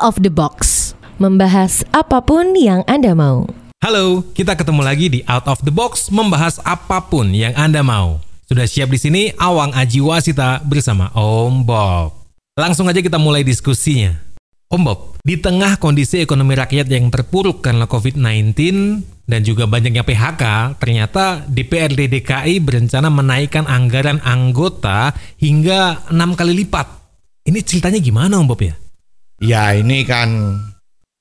of the box. Membahas apa pun yang Anda mau. Halo, kita ketemu lagi di Out of the Box membahas apa pun yang Anda mau. Sudah siap di sini Awang Aji Wasita bersama Om Bob. Langsung aja kita mulai diskusinya. Om Bob, di tengah kondisi ekonomi rakyat yang terpuruk karena COVID-19 dan juga banyaknya PHK, ternyata DPRD DKI berencana menaikkan anggaran anggota hingga enam kali lipat. Ini ceritanya gimana Om Bob ya? Ya ini kan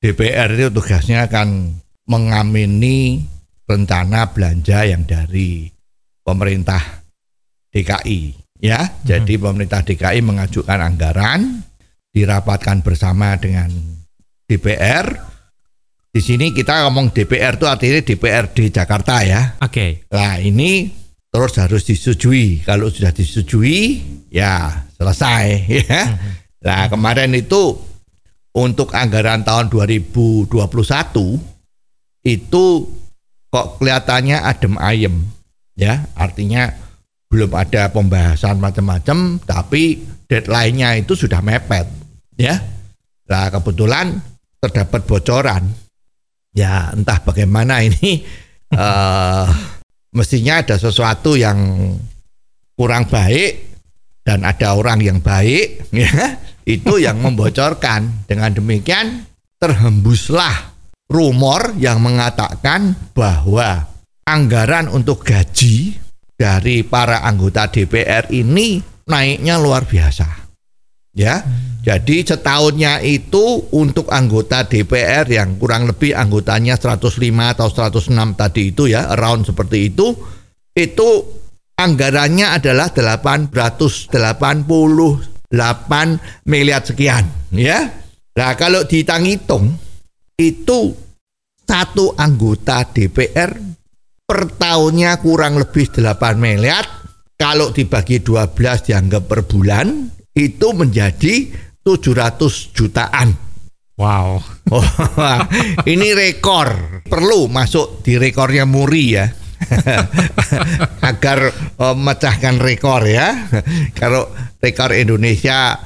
DPR itu tugasnya kan mengamini rencana belanja yang dari pemerintah DKI ya. Hmm. Jadi pemerintah DKI mengajukan anggaran dirapatkan bersama dengan DPR. Di sini kita ngomong DPR itu artinya DPRD Jakarta ya. Oke. Okay. Nah, ini terus harus disetujui. Kalau sudah disetujui ya selesai ya. Hmm. Nah, kemarin itu untuk anggaran tahun 2021 itu kok kelihatannya adem ayem ya. Artinya belum ada pembahasan macam-macam tapi deadline-nya itu sudah mepet ya. Nah kebetulan terdapat bocoran. Ya entah bagaimana ini uh, mestinya ada sesuatu yang kurang baik dan ada orang yang baik ya itu yang membocorkan. Dengan demikian terhembuslah rumor yang mengatakan bahwa anggaran untuk gaji dari para anggota DPR ini naiknya luar biasa. Ya. Jadi setahunnya itu untuk anggota DPR yang kurang lebih anggotanya 105 atau 106 tadi itu ya, around seperti itu, itu anggarannya adalah 880 8 miliar sekian ya. Nah, kalau dihitung-hitung itu satu anggota DPR per tahunnya kurang lebih 8 miliar. Kalau dibagi 12 dianggap per bulan itu menjadi 700 jutaan. Wow. Ini rekor. Perlu masuk di rekornya Muri ya. agar uh, memecahkan rekor ya. Kalau rekor Indonesia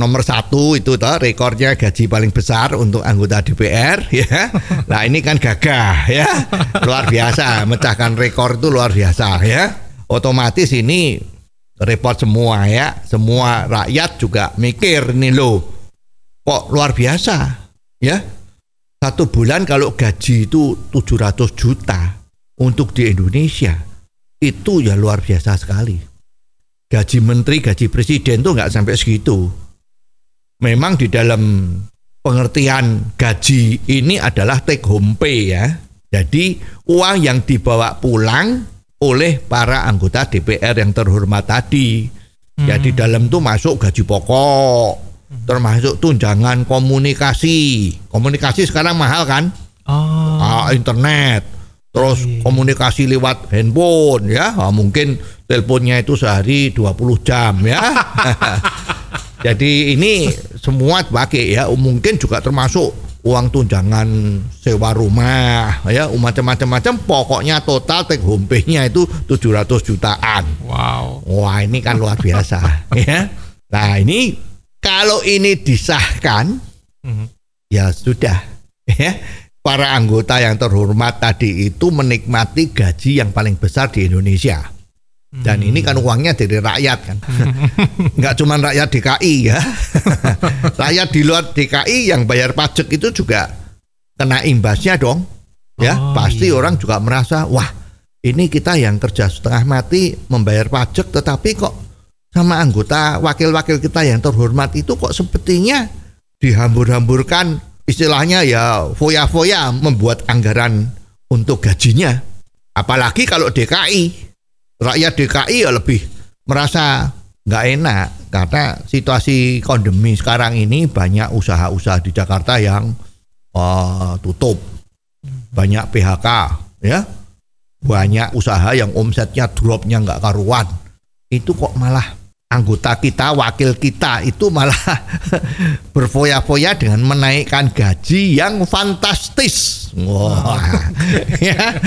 nomor satu itu toh rekornya gaji paling besar untuk anggota DPR ya. Nah ini kan gagah ya, luar biasa, mecahkan rekor itu luar biasa ya. Otomatis ini repot semua ya, semua rakyat juga mikir nih lo, kok luar biasa ya. Satu bulan kalau gaji itu 700 juta, untuk di Indonesia itu ya luar biasa sekali. Gaji menteri, gaji presiden tuh nggak sampai segitu. Memang di dalam pengertian gaji ini adalah take home pay ya. Jadi uang yang dibawa pulang oleh para anggota DPR yang terhormat tadi. Hmm. Jadi dalam tuh masuk gaji pokok, termasuk tunjangan komunikasi. Komunikasi sekarang mahal kan? Oh. Ah, internet terus iya. komunikasi lewat handphone ya. Nah, mungkin teleponnya itu sehari 20 jam ya. Jadi ini semua pakai ya. Mungkin juga termasuk uang tunjangan sewa rumah ya. Macam-macam pokoknya total take home pay-nya itu 700 jutaan. Wow. Wah ini kan luar biasa ya. Nah ini kalau ini disahkan mm -hmm. ya sudah ya para anggota yang terhormat tadi itu menikmati gaji yang paling besar di Indonesia. Dan ini kan uangnya dari rakyat kan. Enggak cuma rakyat DKI ya. rakyat di luar DKI yang bayar pajak itu juga kena imbasnya dong. Ya, oh, pasti iya. orang juga merasa, wah, ini kita yang kerja setengah mati membayar pajak tetapi kok sama anggota wakil-wakil kita yang terhormat itu kok sepertinya dihambur-hamburkan istilahnya ya foya-foya membuat anggaran untuk gajinya. Apalagi kalau DKI, rakyat DKI ya lebih merasa nggak enak karena situasi pandemi sekarang ini banyak usaha-usaha di Jakarta yang uh, tutup, banyak PHK, ya, banyak usaha yang omsetnya dropnya nggak karuan. Itu kok malah anggota kita, wakil kita itu malah berfoya-foya dengan menaikkan gaji yang fantastis. Wah. ya.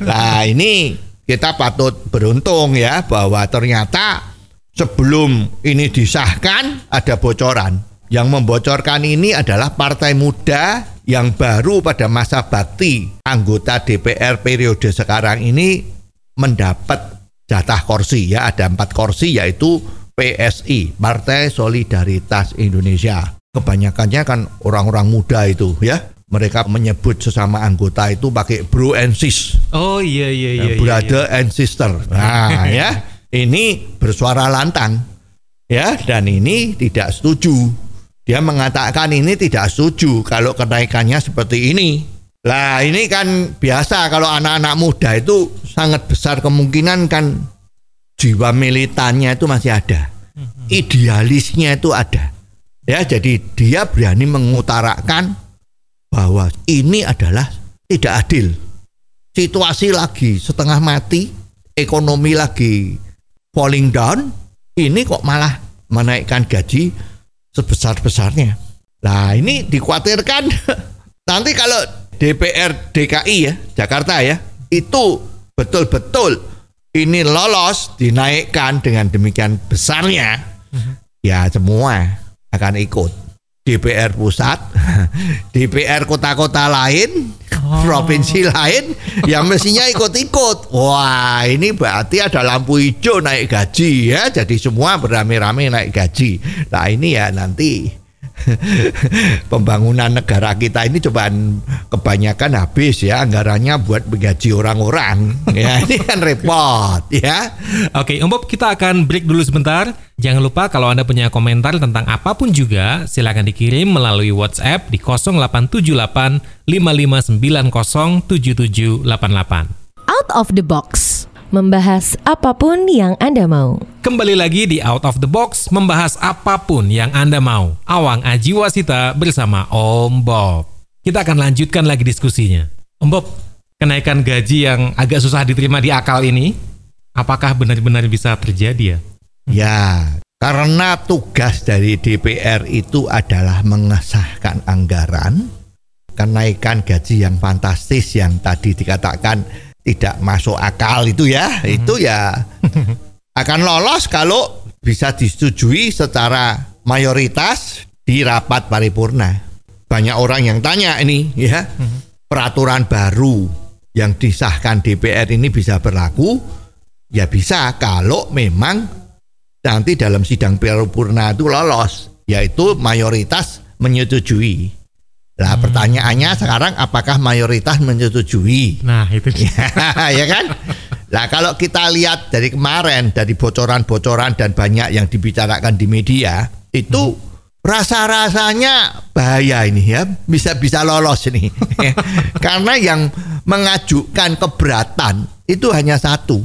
Nah, ini kita patut beruntung ya bahwa ternyata sebelum ini disahkan ada bocoran Yang membocorkan ini adalah partai muda yang baru pada masa bakti anggota DPR periode sekarang ini mendapat jatah kursi ya ada empat kursi yaitu PSI Partai Solidaritas Indonesia. Kebanyakannya kan orang-orang muda itu ya. Mereka menyebut sesama anggota itu pakai bro and sis. Oh iya iya iya, iya brother iya. and sister. Nah ya. Ini bersuara lantang ya. Dan ini tidak setuju. Dia mengatakan ini tidak setuju kalau kenaikannya seperti ini lah ini kan biasa kalau anak-anak muda itu sangat besar kemungkinan kan jiwa militannya itu masih ada. Idealisnya itu ada. Ya, jadi dia berani mengutarakan bahwa ini adalah tidak adil. Situasi lagi setengah mati, ekonomi lagi falling down, ini kok malah menaikkan gaji sebesar-besarnya. Nah, ini dikhawatirkan nanti kalau DPR DKI ya Jakarta ya itu betul-betul ini lolos dinaikkan dengan demikian besarnya uh-huh. ya semua akan ikut DPR pusat, DPR kota-kota lain, oh. provinsi lain yang mestinya ikut-ikut. Wah, ini berarti ada lampu hijau naik gaji ya. Jadi semua beramai-ramai naik gaji. Nah, ini ya nanti pembangunan negara kita ini cobaan kebanyakan habis ya anggarannya buat menggaji orang-orang. Ya ini kan repot ya. Oke Om Bob kita akan break dulu sebentar. Jangan lupa kalau anda punya komentar tentang apa pun juga silakan dikirim melalui WhatsApp di 0878 5590 7788 out of the box membahas apa pun yang Anda mau. Kembali lagi di Out of the Box, membahas apa pun yang Anda mau. Awang Aji Wasita bersama Om Bob. Kita akan lanjutkan lagi diskusinya. Om Bob, kenaikan gaji yang agak susah diterima di akal ini, apakah benar-benar bisa terjadi ya? Ya, karena tugas dari DPR itu adalah mengesahkan anggaran, kenaikan gaji yang fantastis yang tadi dikatakan tidak masuk akal itu ya, hmm. itu ya akan lolos kalau bisa disetujui secara mayoritas di rapat paripurna. Banyak orang yang tanya ini ya, hmm. peraturan baru yang disahkan DPR ini bisa berlaku? Ya bisa kalau memang nanti dalam sidang paripurna itu lolos, yaitu mayoritas menyetujui. Nah, hmm. pertanyaannya sekarang apakah mayoritas menyetujui? Nah, itu dia. ya kan? Nah, kalau kita lihat dari kemarin dari bocoran-bocoran dan banyak yang dibicarakan di media, itu hmm. rasa-rasanya bahaya ini ya, bisa-bisa lolos ini. Karena yang mengajukan keberatan itu hanya satu.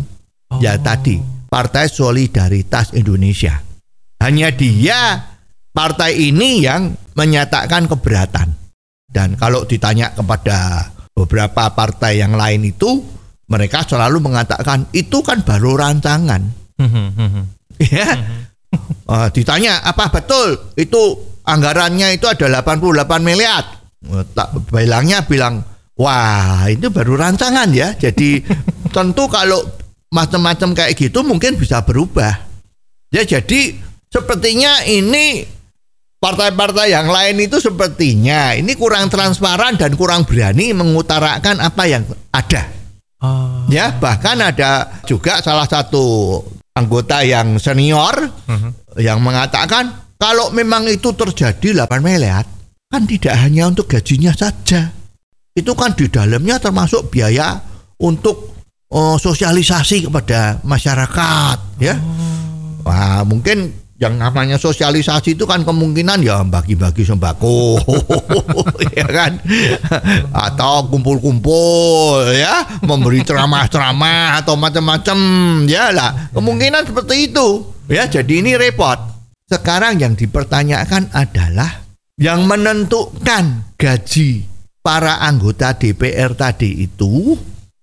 Ya oh. Ya tadi, Partai Solidaritas Indonesia. Hanya dia partai ini yang menyatakan keberatan. Dan kalau ditanya kepada beberapa partai yang lain itu, mereka selalu mengatakan itu kan baru rancangan. ya. uh, ditanya apa betul itu anggarannya itu ada 88 miliar. Uh, tak bilangnya bilang wah itu baru rancangan ya. Jadi tentu kalau macam-macam kayak gitu mungkin bisa berubah. Ya jadi sepertinya ini partai-partai yang lain itu sepertinya ini kurang transparan dan kurang berani mengutarakan apa yang ada. Oh. Ya, bahkan ada juga salah satu anggota yang senior uh-huh. yang mengatakan kalau memang itu terjadi 8 miliar kan tidak hanya untuk gajinya saja. Itu kan di dalamnya termasuk biaya untuk oh, sosialisasi kepada masyarakat, ya. Oh. Wah, mungkin yang namanya sosialisasi itu kan kemungkinan ya bagi-bagi sembako ya kan? Atau kumpul-kumpul ya memberi ceramah-ceramah atau macam-macam ya lah. Kemungkinan seperti itu ya. Jadi ini repot. Sekarang yang dipertanyakan adalah yang menentukan gaji para anggota DPR tadi itu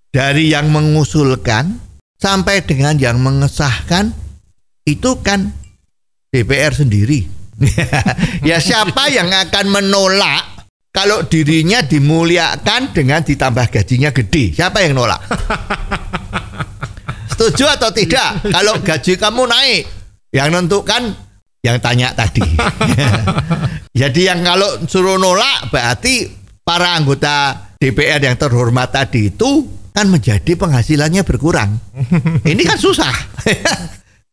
dari yang mengusulkan sampai dengan yang mengesahkan itu kan DPR sendiri. ya siapa yang akan menolak kalau dirinya dimuliakan dengan ditambah gajinya gede? Siapa yang nolak? Setuju atau tidak? Kalau gaji kamu naik, yang nentukan yang tanya tadi. Jadi yang kalau suruh nolak berarti para anggota DPR yang terhormat tadi itu kan menjadi penghasilannya berkurang. Ini kan susah.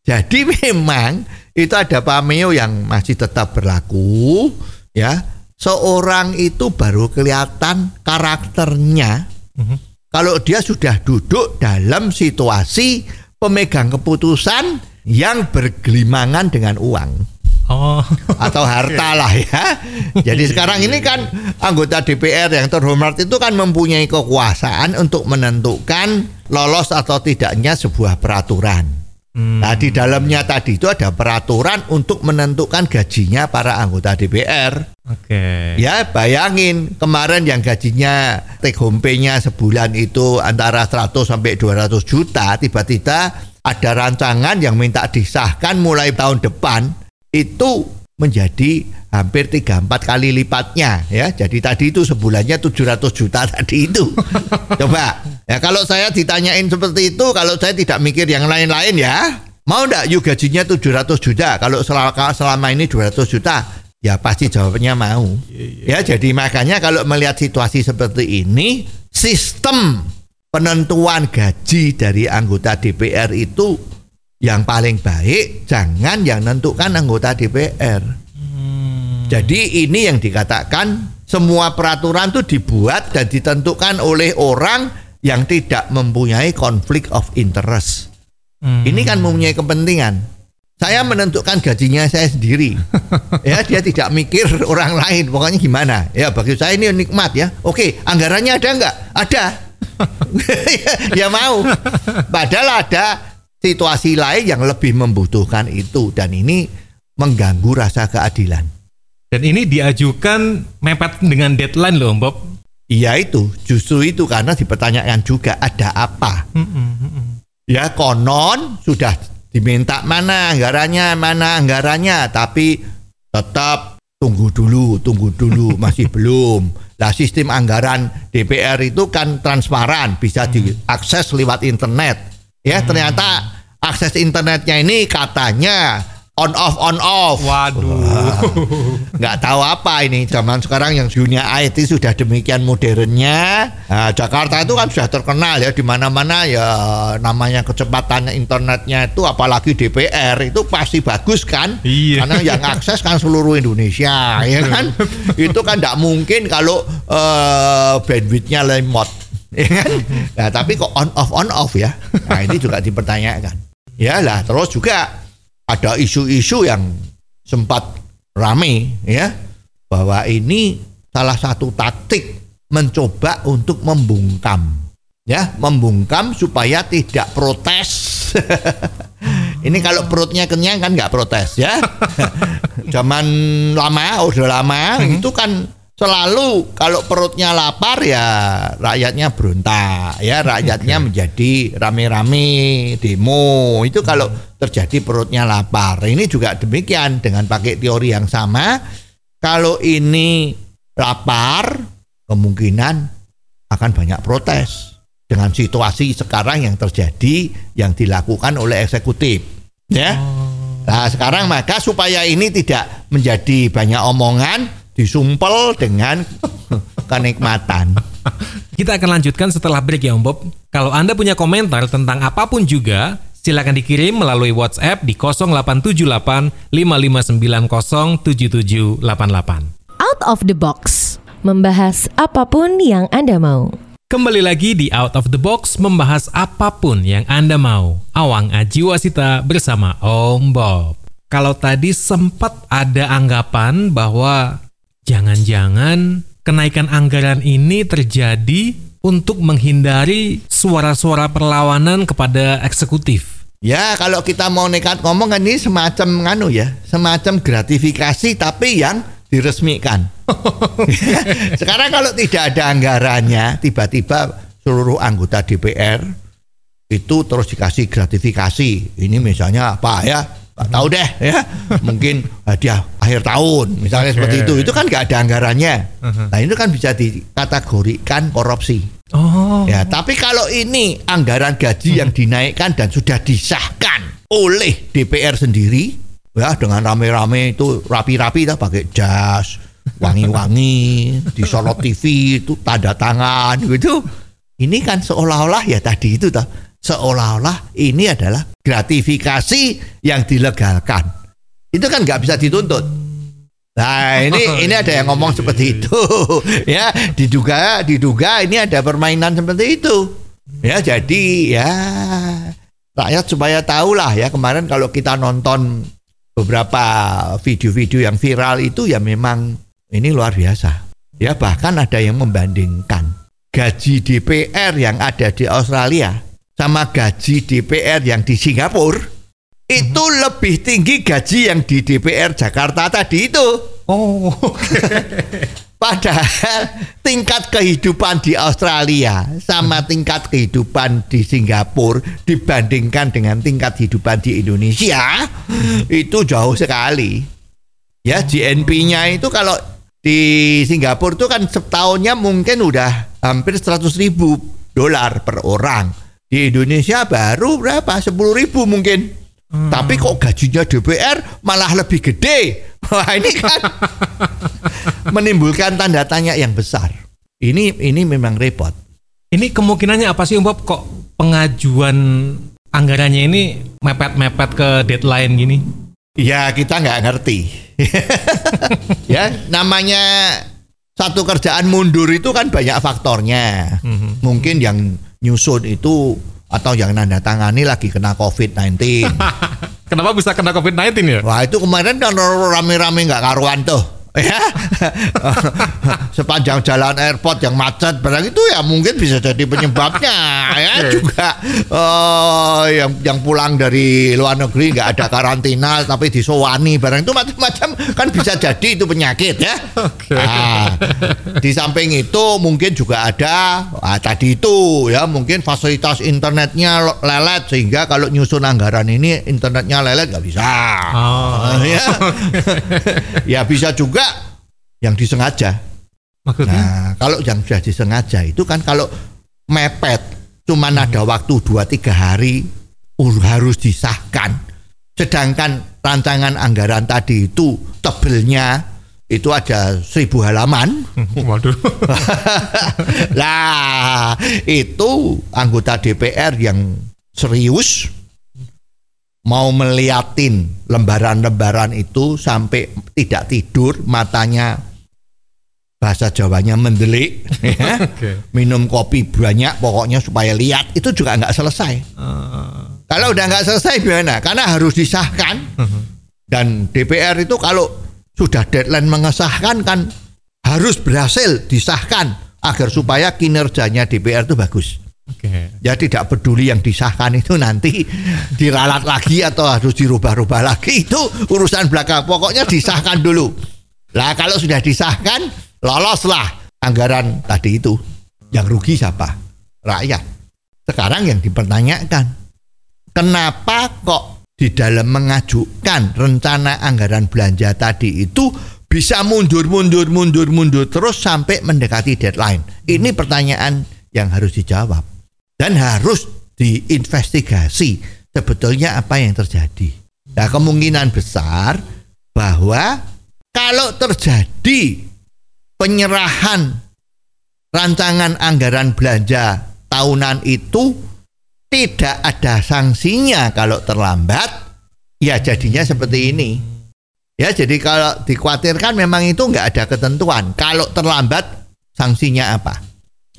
Jadi memang itu ada pameo yang masih tetap berlaku ya. Seorang itu baru kelihatan karakternya kalau dia sudah duduk dalam situasi pemegang keputusan yang bergelimangan dengan uang. Oh. atau harta lah ya. Jadi sekarang ini kan anggota DPR yang terhormat itu kan mempunyai kekuasaan untuk menentukan lolos atau tidaknya sebuah peraturan. Hmm. Nah di dalamnya tadi itu ada peraturan untuk menentukan gajinya para anggota DPR. Oke. Okay. Ya bayangin kemarin yang gajinya take home pay-nya sebulan itu antara 100 sampai 200 juta, tiba-tiba ada rancangan yang minta disahkan mulai tahun depan itu menjadi hampir 3 4 kali lipatnya ya. Jadi tadi itu sebulannya 700 juta tadi itu. Coba ya kalau saya ditanyain seperti itu kalau saya tidak mikir yang lain-lain ya. Mau enggak yuk gajinya 700 juta kalau selama, selama ini 200 juta ya pasti jawabannya mau. Ya jadi makanya kalau melihat situasi seperti ini sistem penentuan gaji dari anggota DPR itu yang paling baik jangan yang nentukan anggota DPR. Hmm. Jadi ini yang dikatakan semua peraturan itu dibuat dan ditentukan oleh orang yang tidak mempunyai konflik of interest. Hmm. Ini kan mempunyai kepentingan. Saya menentukan gajinya saya sendiri. ya, dia tidak mikir orang lain. Pokoknya gimana? Ya, bagi saya ini nikmat ya. Oke, anggarannya ada nggak? Ada. ya mau. Padahal ada situasi lain yang lebih membutuhkan itu dan ini mengganggu rasa keadilan. Dan ini diajukan mepet dengan deadline loh, Bob. Iya itu, justru itu karena dipertanyakan juga ada apa. Ya konon sudah diminta mana anggarannya, mana anggarannya, tapi tetap tunggu dulu, tunggu dulu, masih belum. Nah sistem anggaran DPR itu kan transparan, bisa diakses lewat internet Ya ternyata akses internetnya ini katanya on off on off. Waduh. Nggak tahu apa ini zaman sekarang yang dunia IT sudah demikian modernnya. Nah, Jakarta itu kan sudah terkenal ya di mana-mana ya namanya kecepatan internetnya itu apalagi DPR itu pasti bagus kan? Iya. Karena yang akses kan seluruh Indonesia ya kan. itu kan tidak mungkin kalau uh, bandwidthnya lemot ya kan? Nah, tapi kok on off on off ya? Nah, ini juga dipertanyakan. Ya lah, terus juga ada isu-isu yang sempat rame ya. Bahwa ini salah satu taktik mencoba untuk membungkam ya. Membungkam supaya tidak protes. Ini kalau perutnya kenyang kan nggak protes ya. Zaman lama udah lama hmm. itu kan selalu kalau perutnya lapar ya rakyatnya berontak ya rakyatnya menjadi rame-rame demo. Itu kalau terjadi perutnya lapar. Ini juga demikian dengan pakai teori yang sama. Kalau ini lapar kemungkinan akan banyak protes dengan situasi sekarang yang terjadi yang dilakukan oleh eksekutif ya. Nah sekarang maka supaya ini tidak menjadi banyak omongan disumpel dengan kenikmatan. Kita akan lanjutkan setelah break ya Om Bob. Kalau Anda punya komentar tentang apa pun juga, silakan dikirim melalui WhatsApp di 0878 5590 7788. Out of the box, membahas apa pun yang Anda mau. Kembali lagi di Out of the Box membahas apa pun yang Anda mau. Awang Ajiwasita bersama Om Bob. Kalau tadi sempat ada anggapan bahwa Jangan-jangan kenaikan anggaran ini terjadi untuk menghindari suara-suara perlawanan kepada eksekutif. Ya, kalau kita mau nekat ngomong kan ini semacam nganu ya, semacam gratifikasi tapi yang diresmikan. Sekarang kalau tidak ada anggarannya, tiba-tiba seluruh anggota DPR itu terus dikasih gratifikasi. Ini misalnya apa ya? Gak tahu deh ya. Mungkin hadiah akhir tahun misalnya seperti itu. Itu kan gak ada anggarannya. Uh-huh. nah itu kan bisa dikategorikan korupsi. Oh. Ya tapi kalau ini anggaran gaji yang dinaikkan dan sudah disahkan oleh DPR sendiri ya dengan rame-rame itu rapi-rapi lah pakai jas wangi-wangi disorot TV itu tanda tangan gitu. Ini kan seolah-olah ya tadi itu toh seolah-olah ini adalah gratifikasi yang dilegalkan. Itu kan nggak bisa dituntut. Nah ini ini ada yang ngomong seperti itu. Ya diduga diduga ini ada permainan seperti itu. Ya jadi ya rakyat supaya tahu lah ya kemarin kalau kita nonton beberapa video-video yang viral itu ya memang ini luar biasa. Ya bahkan ada yang membandingkan gaji DPR yang ada di Australia sama gaji DPR yang di Singapura itu lebih tinggi gaji yang di DPR Jakarta tadi itu. Oh. Padahal tingkat kehidupan di Australia sama tingkat kehidupan di Singapura dibandingkan dengan tingkat kehidupan di Indonesia itu jauh sekali. Ya GNP-nya itu kalau di Singapura itu kan setahunnya mungkin udah hampir 100 ribu dolar per orang. Di Indonesia baru berapa? 10 ribu mungkin. Hmm. Tapi kok gajinya DPR malah lebih gede. Wah ini kan menimbulkan tanda tanya yang besar. Ini ini memang repot. Ini kemungkinannya apa sih Bob kok pengajuan anggarannya ini mepet-mepet ke deadline gini? Ya kita nggak ngerti. ya namanya satu kerjaan mundur itu kan banyak faktornya. Mm-hmm. Mungkin yang nyusun itu atau yang nanda tangani lagi kena COVID-19. Kenapa bisa kena COVID-19 ya? Wah itu kemarin kan rame-rame nggak karuan tuh ya. Sepanjang jalan airport yang macet barang itu ya mungkin bisa jadi penyebabnya. Ya juga uh, yang yang pulang dari luar negeri nggak ada karantina tapi disowani barang itu macam-macam. Kan bisa jadi itu penyakit ya. Okay. nah, di samping itu mungkin juga ada ah, tadi itu ya mungkin fasilitas internetnya lelet sehingga kalau nyusun anggaran ini internetnya lelet nggak bisa. Oh. ya. Ya bisa juga yang disengaja. Maksudnya? Nah, kalau yang sudah disengaja itu kan kalau mepet cuman hmm. ada waktu 2 3 hari harus disahkan. Sedangkan rancangan anggaran tadi itu tebelnya itu ada seribu halaman. Waduh. lah itu anggota DPR yang serius mau meliatin lembaran-lembaran itu sampai tidak tidur matanya bahasa Jawanya mendelik ya. okay. minum kopi banyak pokoknya supaya lihat itu juga nggak selesai uh. kalau udah nggak selesai gimana karena harus disahkan uh-huh. dan DPR itu kalau sudah deadline mengesahkan kan harus berhasil disahkan agar supaya kinerjanya DPR itu bagus Okay. Ya tidak peduli yang disahkan itu nanti diralat lagi atau harus dirubah-rubah lagi itu urusan belakang. Pokoknya disahkan dulu. Lah kalau sudah disahkan loloslah anggaran tadi itu. Yang rugi siapa? Rakyat. Sekarang yang dipertanyakan, kenapa kok di dalam mengajukan rencana anggaran belanja tadi itu bisa mundur mundur mundur mundur terus sampai mendekati deadline? Ini pertanyaan yang harus dijawab dan harus diinvestigasi sebetulnya apa yang terjadi. Nah, kemungkinan besar bahwa kalau terjadi penyerahan rancangan anggaran belanja tahunan itu tidak ada sanksinya kalau terlambat, ya jadinya seperti ini. Ya, jadi kalau dikhawatirkan memang itu nggak ada ketentuan. Kalau terlambat, sanksinya apa?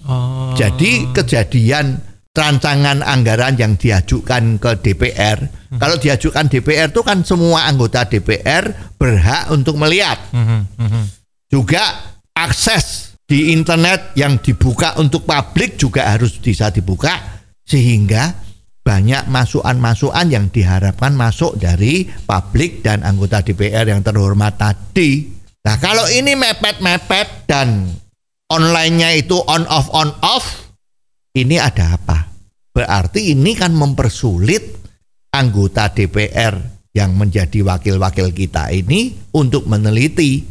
Oh. Jadi kejadian rancangan anggaran yang diajukan ke DPR. Hmm. Kalau diajukan DPR itu kan semua anggota DPR berhak untuk melihat. Hmm. Hmm. Juga akses di internet yang dibuka untuk publik juga harus bisa dibuka sehingga banyak masukan-masukan yang diharapkan masuk dari publik dan anggota DPR yang terhormat tadi. Nah, kalau ini mepet-mepet dan online-nya itu on off on off, ini ada apa? Berarti ini kan mempersulit anggota DPR yang menjadi wakil-wakil kita ini untuk meneliti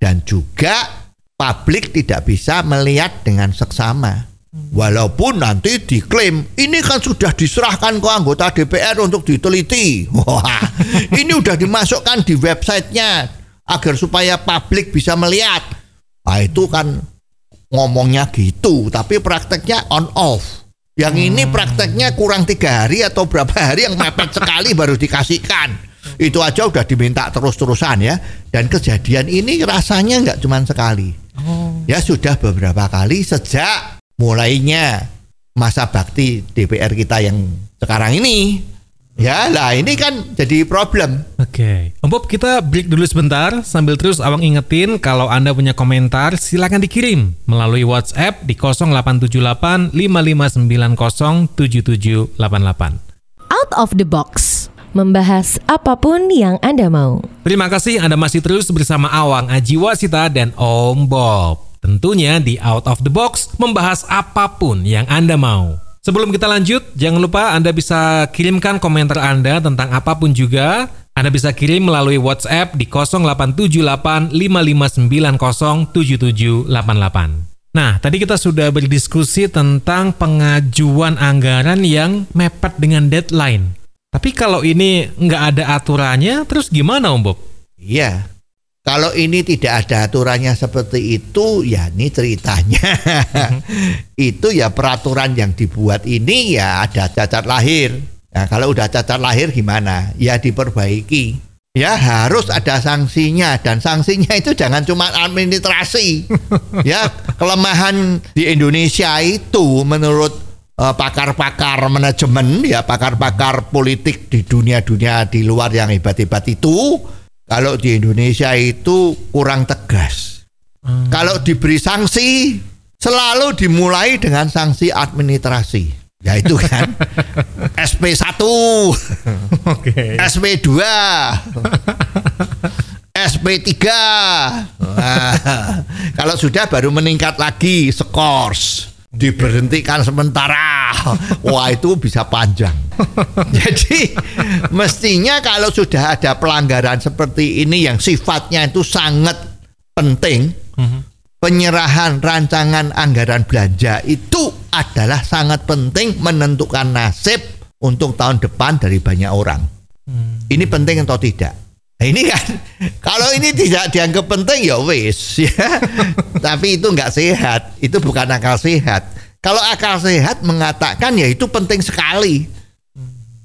dan juga publik tidak bisa melihat dengan seksama. Walaupun nanti diklaim ini kan sudah diserahkan ke anggota DPR untuk diteliti. Wah, ini udah dimasukkan di websitenya agar supaya publik bisa melihat. Nah itu kan ngomongnya gitu, tapi prakteknya on off. Yang ini prakteknya kurang tiga hari atau berapa hari yang mepet sekali baru dikasihkan. Itu aja udah diminta terus-terusan ya. Dan kejadian ini rasanya nggak cuma sekali. Ya sudah beberapa kali sejak mulainya masa bakti DPR kita yang sekarang ini. Ya lah ini kan jadi problem. Oke, Om Bob kita break dulu sebentar sambil terus Awang ingetin kalau Anda punya komentar silakan dikirim melalui WhatsApp di 0878 5590 7788. Out of the box. Membahas apa pun yang Anda mau. Terima kasih Anda masih terus bersama Awang Ajiwasita dan Om Bob. Tentunya di Out of the Box membahas apa pun yang Anda mau. Sebelum kita lanjut, jangan lupa Anda bisa kirimkan komentar Anda tentang apa pun juga. Anda bisa kirim melalui WhatsApp di 0878 5590 7788. Nah, tadi kita sudah berdiskusi tentang pengajuan anggaran yang mepet dengan deadline. Tapi kalau ini nggak ada aturannya, terus gimana Om Bob? Iya. Kalau ini tidak ada aturannya seperti itu, ya ini ceritanya. itu ya peraturan yang dibuat ini ya ada cacat lahir. Nah, kalau udah cacat lahir gimana? Ya diperbaiki. Ya harus ada sanksinya dan sanksinya itu jangan cuma administrasi. ya kelemahan di Indonesia itu menurut pakar-pakar manajemen ya pakar-pakar politik di dunia-dunia di luar yang hebat-hebat itu kalau di Indonesia itu kurang tegas. Hmm. Kalau diberi sanksi selalu dimulai dengan sanksi administrasi. Ya itu kan SP1, okay. SP2, SP3. Nah, kalau sudah baru meningkat lagi skors diberhentikan sementara. Wah, itu bisa panjang. Jadi, mestinya kalau sudah ada pelanggaran seperti ini yang sifatnya itu sangat penting, penyerahan rancangan anggaran belanja itu adalah sangat penting menentukan nasib untuk tahun depan dari banyak orang. Hmm. Ini penting atau tidak? Nah, ini kan kalau ini tidak dianggap penting ya wis ya. Tapi itu nggak sehat. Itu bukan akal sehat. Kalau akal sehat mengatakan ya itu penting sekali.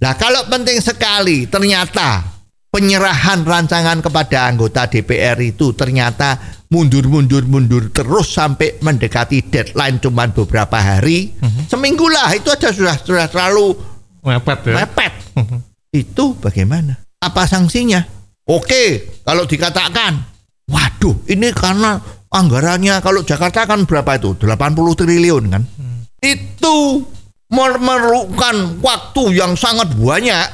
Nah, kalau penting sekali ternyata penyerahan rancangan kepada anggota DPR itu ternyata mundur-mundur mundur terus sampai mendekati deadline cuma beberapa hari. Uh-huh. Seminggu lah itu aja sudah sudah terlalu mepet ya. Mepet. Uh-huh. Itu bagaimana? Apa sanksinya? Oke, kalau dikatakan, waduh, ini karena anggarannya kalau Jakarta kan berapa itu? 80 triliun kan? Hmm. Itu memerlukan waktu yang sangat banyak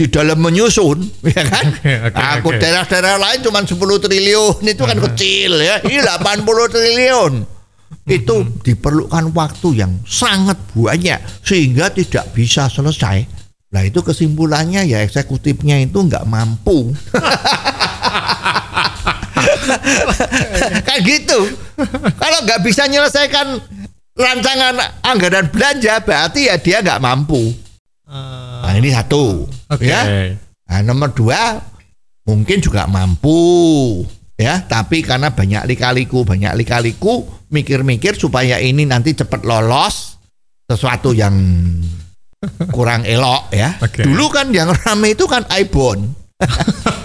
di dalam menyusun, ya kan? Okay, okay, Aku okay. daerah-daerah lain cuma 10 triliun, itu kan kecil ya. Ini 80 triliun. Itu diperlukan waktu yang sangat banyak sehingga tidak bisa selesai Nah itu kesimpulannya ya eksekutifnya itu nggak mampu. Kayak gitu. Kalau nggak bisa menyelesaikan rancangan anggaran belanja berarti ya dia nggak mampu. Nah ini satu. Okay. Ya. Nah, nomor dua mungkin juga mampu ya tapi karena banyak likaliku banyak likaliku mikir-mikir supaya ini nanti cepat lolos sesuatu yang kurang elok ya. Okay. Dulu kan yang rame itu kan iPhone.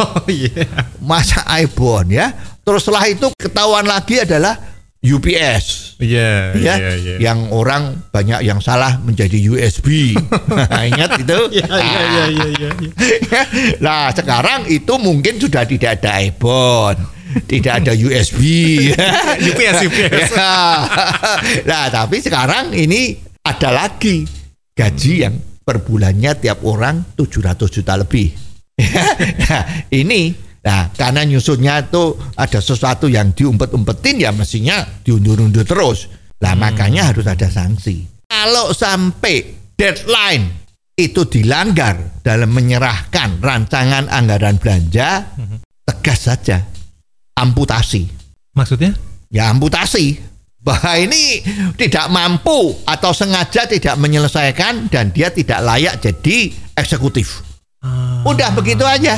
oh, yeah. Masa iPhone ya. Terus setelah itu ketahuan lagi adalah UPS. Iya, yeah, ya. Yeah, yeah. Yang orang banyak yang salah menjadi USB. Ingat itu? Iya, iya, iya, iya, iya. Nah, sekarang itu mungkin sudah tidak ada iPhone tidak ada USB UPS UPS ya. nah tapi sekarang ini ada lagi gaji yang per bulannya tiap orang 700 juta lebih. nah, ini nah karena nyusunnya itu ada sesuatu yang diumpet-umpetin ya mestinya diundur-undur terus. Lah hmm. makanya harus ada sanksi. Kalau sampai deadline itu dilanggar dalam menyerahkan rancangan anggaran belanja, hmm. tegas saja amputasi. Maksudnya? Ya amputasi bahwa ini tidak mampu atau sengaja tidak menyelesaikan dan dia tidak layak jadi eksekutif. Udah begitu aja.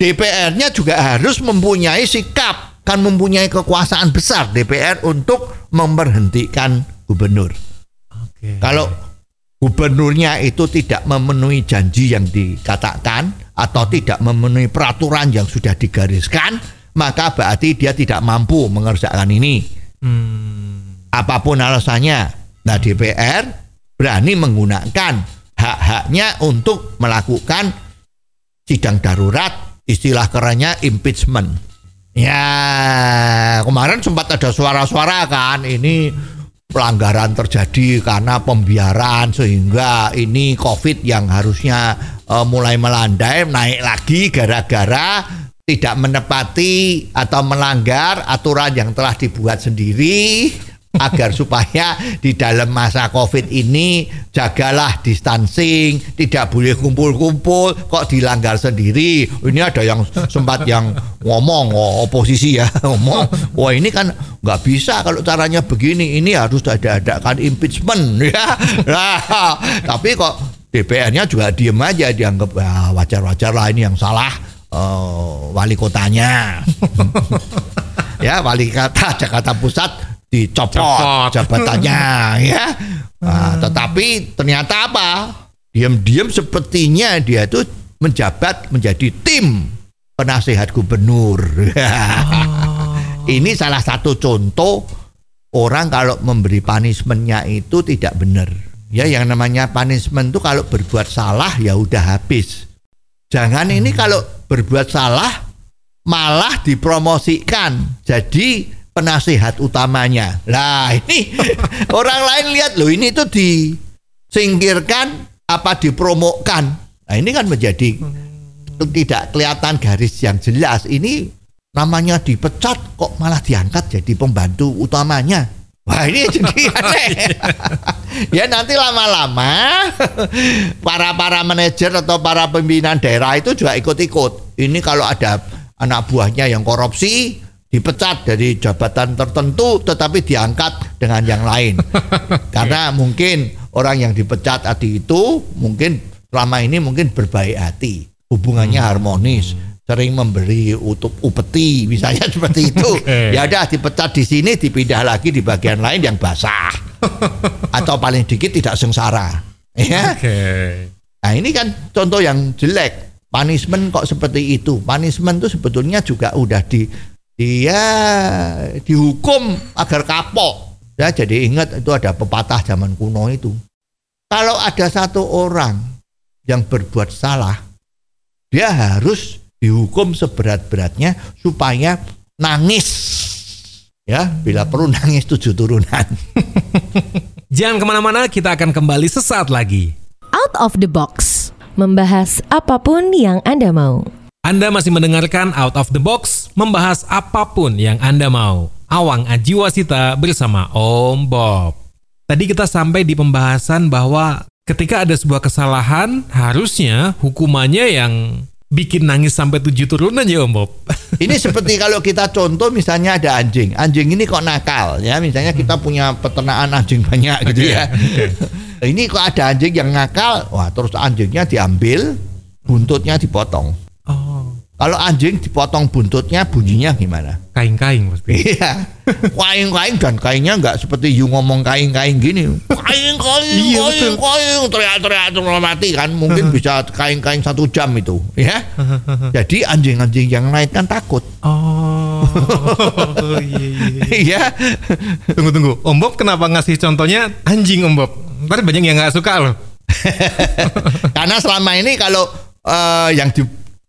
DPR-nya juga harus mempunyai sikap, kan mempunyai kekuasaan besar DPR untuk memberhentikan gubernur. Oke. Kalau gubernurnya itu tidak memenuhi janji yang dikatakan atau tidak memenuhi peraturan yang sudah digariskan, maka berarti dia tidak mampu mengerjakan ini. Hmm. Apa pun alasannya, nah DPR berani menggunakan hak-haknya untuk melakukan sidang darurat, istilah kerennya impeachment. Ya, kemarin sempat ada suara-suara kan ini pelanggaran terjadi karena pembiaran sehingga ini COVID yang harusnya eh, mulai melandai naik lagi gara-gara tidak menepati atau melanggar aturan yang telah dibuat sendiri agar supaya di dalam masa Covid ini jagalah distancing, tidak boleh kumpul-kumpul, kok dilanggar sendiri. Ini ada yang sempat yang ngomong, oh, oposisi ya ngomong, wah ini kan nggak bisa kalau caranya begini, ini harus ada adakan impeachment ya. Nah, tapi kok DPR-nya juga diem aja dianggap "Ah, wajar-wajar lah ini yang salah eh, wali kotanya. ya wali kota Jakarta Pusat dicopot Copot. jabatannya ya. Nah, tetapi ternyata apa? Diam-diam sepertinya dia itu menjabat menjadi tim penasehat gubernur. Ini salah satu contoh orang kalau memberi punishmentnya itu tidak benar. Ya yang namanya punishment itu kalau berbuat salah ya udah habis. Jangan ini kalau berbuat salah malah dipromosikan jadi penasehat utamanya. Lah ini orang lain lihat loh ini tuh disingkirkan apa dipromokan. Nah ini kan menjadi tidak kelihatan garis yang jelas. Ini namanya dipecat kok malah diangkat jadi pembantu utamanya. Wah ini jadi aneh. ya nanti lama-lama para para manajer atau para pimpinan daerah itu juga ikut-ikut. Ini kalau ada anak buahnya yang korupsi dipecat dari jabatan tertentu tetapi diangkat dengan yang lain. Karena mungkin orang yang dipecat tadi itu mungkin selama ini mungkin berbaik hati, hubungannya harmonis, sering memberi utup upeti misalnya seperti itu. Oke. Ya udah dipecat di sini dipindah lagi di bagian lain yang basah. Atau paling dikit tidak sengsara. Ya. Oke. Nah ini kan contoh yang jelek. Punishment kok seperti itu. Punishment itu sebetulnya juga udah di dia dihukum agar kapok. Ya jadi ingat itu ada pepatah zaman kuno itu. Kalau ada satu orang yang berbuat salah, dia harus dihukum seberat-beratnya supaya nangis. Ya, bila perlu nangis tujuh turunan. Jangan ke mana-mana, kita akan kembali sesaat lagi. Out of the box. Membahas apa pun yang Anda mau. Anda masih mendengarkan Out of the Box, membahas apa pun yang Anda mau. Awang Ajiwasita bersama Om Bob. Tadi kita sampai di pembahasan bahwa ketika ada sebuah kesalahan, harusnya hukumannya yang bikin nangis sampai tujuh turunan ya Om Bob. Ini seperti kalau kita contoh misalnya ada anjing. Anjing ini kok nakal ya. Misalnya kita punya peternakan anjing banyak gitu ya. ini kok ada anjing yang nakal, wah terus anjingnya diambil, buntutnya dipotong. Oh, Kalau anjing dipotong buntutnya bunyinya gimana? kain-kain pasti. Iya. Kain-kain dan kainnya nggak seperti you ngomong kain-kain gini. Kain-kain, Iya, kain, kain, teriak-teriak terus mati kan. Mungkin bisa kain-kain satu jam itu, ya. Jadi anjing-anjing yang lain kan takut. Oh, iya, iya, iya. Iya. Tunggu tunggu, Om Bob kenapa ngasih contohnya anjing Om Bob? Ntar banyak yang nggak suka loh. Karena selama ini kalau eh, yang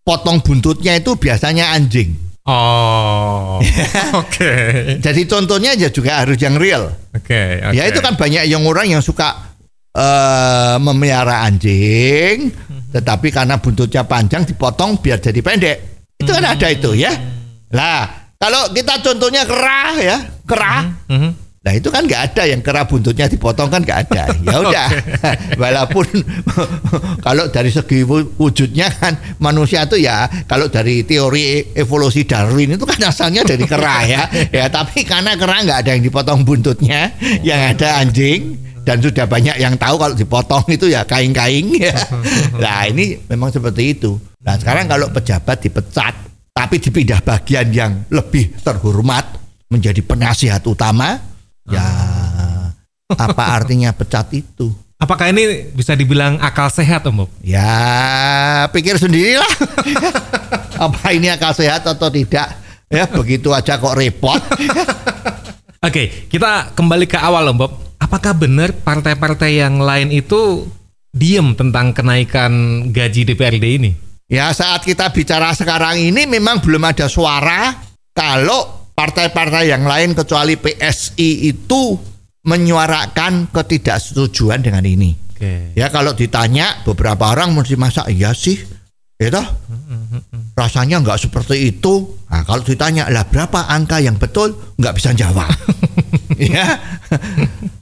dipotong buntutnya itu biasanya anjing. Oh, oke, Jadi contohnya ya juga harus yang real. oke, oke. Ya itu kan banyak yang orang yang suka eh memelihara anjing, tetapi karena buntutnya panjang dipotong biar jadi pendek. Itu kan ada itu ya. Lah, kalau kita contohnya kerah ya, kerah. Mhm. Nah itu kan nggak ada yang kera buntutnya dipotong kan nggak ada. Ya udah, walaupun kalau dari segi wujudnya kan manusia itu ya kalau dari teori evolusi Darwin itu kan asalnya dari kera ya. Ya tapi karena kera nggak ada yang dipotong buntutnya, yang ada anjing dan sudah banyak yang tahu kalau dipotong itu ya kain-kain ya. Nah ini memang seperti itu. Nah sekarang kalau pejabat dipecat tapi dipindah bagian yang lebih terhormat menjadi penasihat utama Ya, apa artinya pecat itu? Apakah ini bisa dibilang akal sehat, Om Bob? Ya, pikir sendirilah. apa ini akal sehat atau tidak? Ya, begitu aja kok repot. Oke, kita kembali ke awal, Om Bob. Apakah benar partai-partai yang lain itu diem tentang kenaikan gaji DPRD ini? Ya, saat kita bicara sekarang ini memang belum ada suara kalau partai-partai yang lain kecuali PSI itu menyuarakan ketidaksetujuan dengan ini. Okay. Ya kalau ditanya beberapa orang mesti masa iya sih, ya toh? Rasanya nggak seperti itu. Nah, kalau ditanya lah berapa angka yang betul nggak bisa jawab. ya,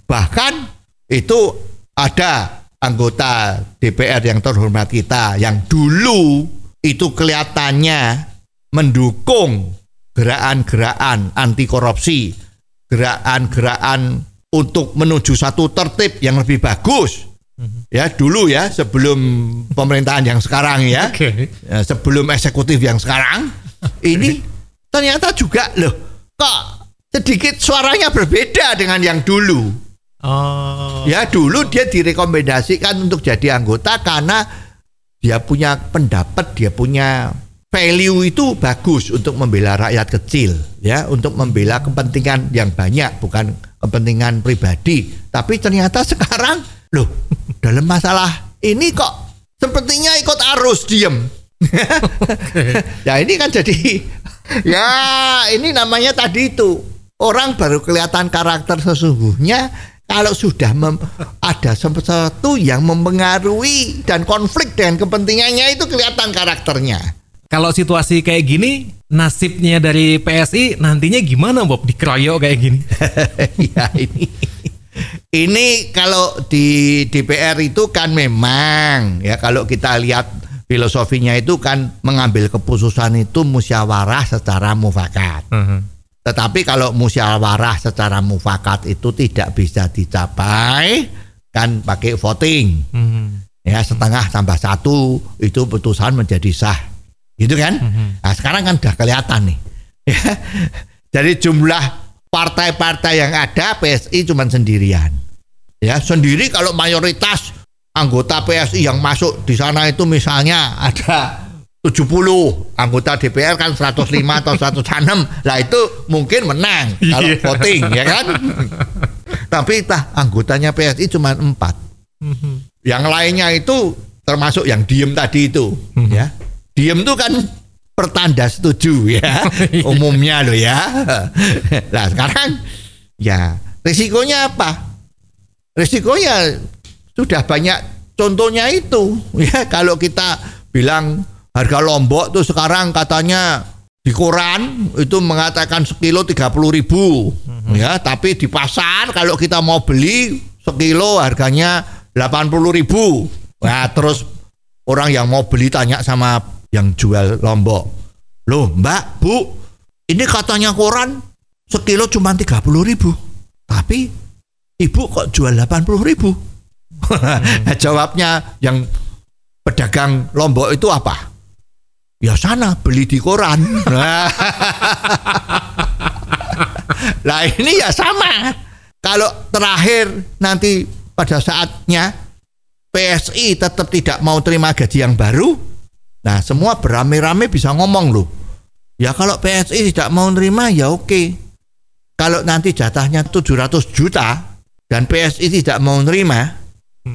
bahkan itu ada anggota DPR yang terhormat kita yang dulu itu kelihatannya mendukung gerakan-gerakan anti korupsi, gerakan-gerakan untuk menuju satu tertib yang lebih bagus. Mhm. Ya dulu ya sebelum pemerintahan yang sekarang ya, okay. ya sebelum eksekutif yang sekarang ini ternyata juga loh kok sedikit suaranya berbeda dengan yang dulu. Oh. Ya dulu dia direkomendasikan untuk jadi anggota karena dia punya pendapat, dia punya value itu bagus untuk membela rakyat kecil ya untuk membela kepentingan yang banyak bukan kepentingan pribadi. Tapi ternyata sekarang loh dalam masalah ini kok sepertinya ikut arus diem. Ya ini kan jadi ya ini namanya tadi itu orang baru kelihatan karakter sesungguhnya kalau sudah ada sesuatu yang mempengaruhi dan konflik dengan kepentingannya itu kelihatan karakternya kalau situasi kayak gini, nasibnya dari PSI nantinya gimana Bob dikeroyok kayak gini? ya ini ini kalau di DPR itu kan memang ya kalau kita lihat filosofinya itu kan mengambil keputusan itu musyawarah secara mufakat. Uh. -huh. Tetapi kalau musyawarah secara mufakat itu tidak bisa dicapai kan pakai voting. Uh. -huh. Ya setengah tambah satu itu putusan menjadi sah gitu kan? Mm-hmm. Nah sekarang kan udah kelihatan nih. Ya. Dari jumlah partai-partai yang ada PSI cuma sendirian. Ya sendiri kalau mayoritas anggota PSI yang masuk di sana itu misalnya ada 70 anggota DPR kan 105 atau 106 lah itu mungkin menang kalau yeah. voting ya kan tapi tah anggotanya PSI cuma empat mm-hmm. yang lainnya itu termasuk yang diem tadi itu mm-hmm. ya Diem tuh kan pertanda setuju ya iya. umumnya loh ya. Nah sekarang ya risikonya apa? Risikonya sudah banyak contohnya itu ya kalau kita bilang harga lombok tuh sekarang katanya di koran itu mengatakan sekilo tiga puluh ribu mm-hmm. ya tapi di pasar kalau kita mau beli sekilo harganya delapan puluh ribu nah terus orang yang mau beli tanya sama yang jual lombok. Loh mbak, bu, ini katanya koran sekilo cuma 30 ribu. Tapi ibu kok jual 80 ribu? hmm. Jawabnya yang pedagang lombok itu apa? Ya sana beli di koran. Nah ini ya sama. Kalau terakhir nanti pada saatnya PSI tetap tidak mau terima gaji yang baru, Nah, semua beramai-ramai bisa ngomong loh. Ya kalau PSI tidak mau nerima ya oke. Kalau nanti jatahnya 700 juta dan PSI tidak mau nerima,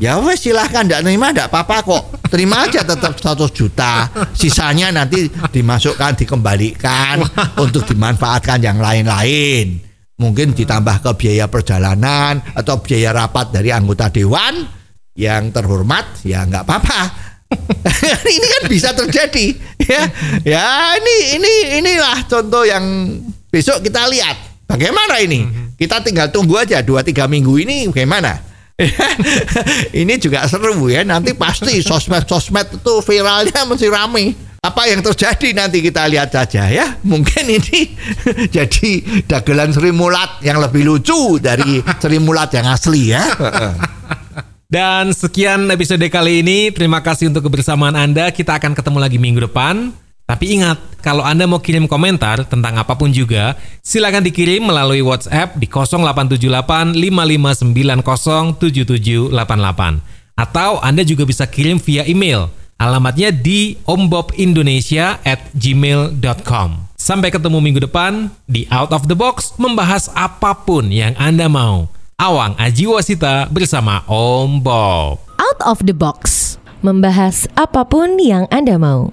ya wes silahkan tidak nerima tidak apa-apa kok. Terima aja tetap 100 juta. Sisanya nanti dimasukkan dikembalikan untuk dimanfaatkan yang lain-lain. Mungkin ditambah ke biaya perjalanan atau biaya rapat dari anggota dewan yang terhormat ya nggak apa-apa ini kan bisa terjadi ya ya ini ini inilah contoh yang besok kita lihat bagaimana ini kita tinggal tunggu aja dua tiga minggu ini bagaimana? ini juga seru ya. Nanti pasti sosmed-sosmed itu viralnya masih rame. Apa yang terjadi nanti kita lihat saja ya. Mungkin ini jadi dagelan Sri Mulat yang lebih lucu dari Sri Mulat yang asli ya. Dan sekian episode kali ini. Terima kasih untuk kebersamaan Anda. Kita akan ketemu lagi minggu depan. Tapi ingat, kalau Anda mau kirim komentar tentang apa pun juga, silakan dikirim melalui WhatsApp di 0878 5590 7788. Atau Anda juga bisa kirim via email. Alamatnya di ombobindonesia. Sampai ketemu minggu depan di Out of the Box membahas apa pun yang Anda mau. Awang Aji Wasita bersama Om Bob. Out of the Box. Membahas apa pun yang Anda mau.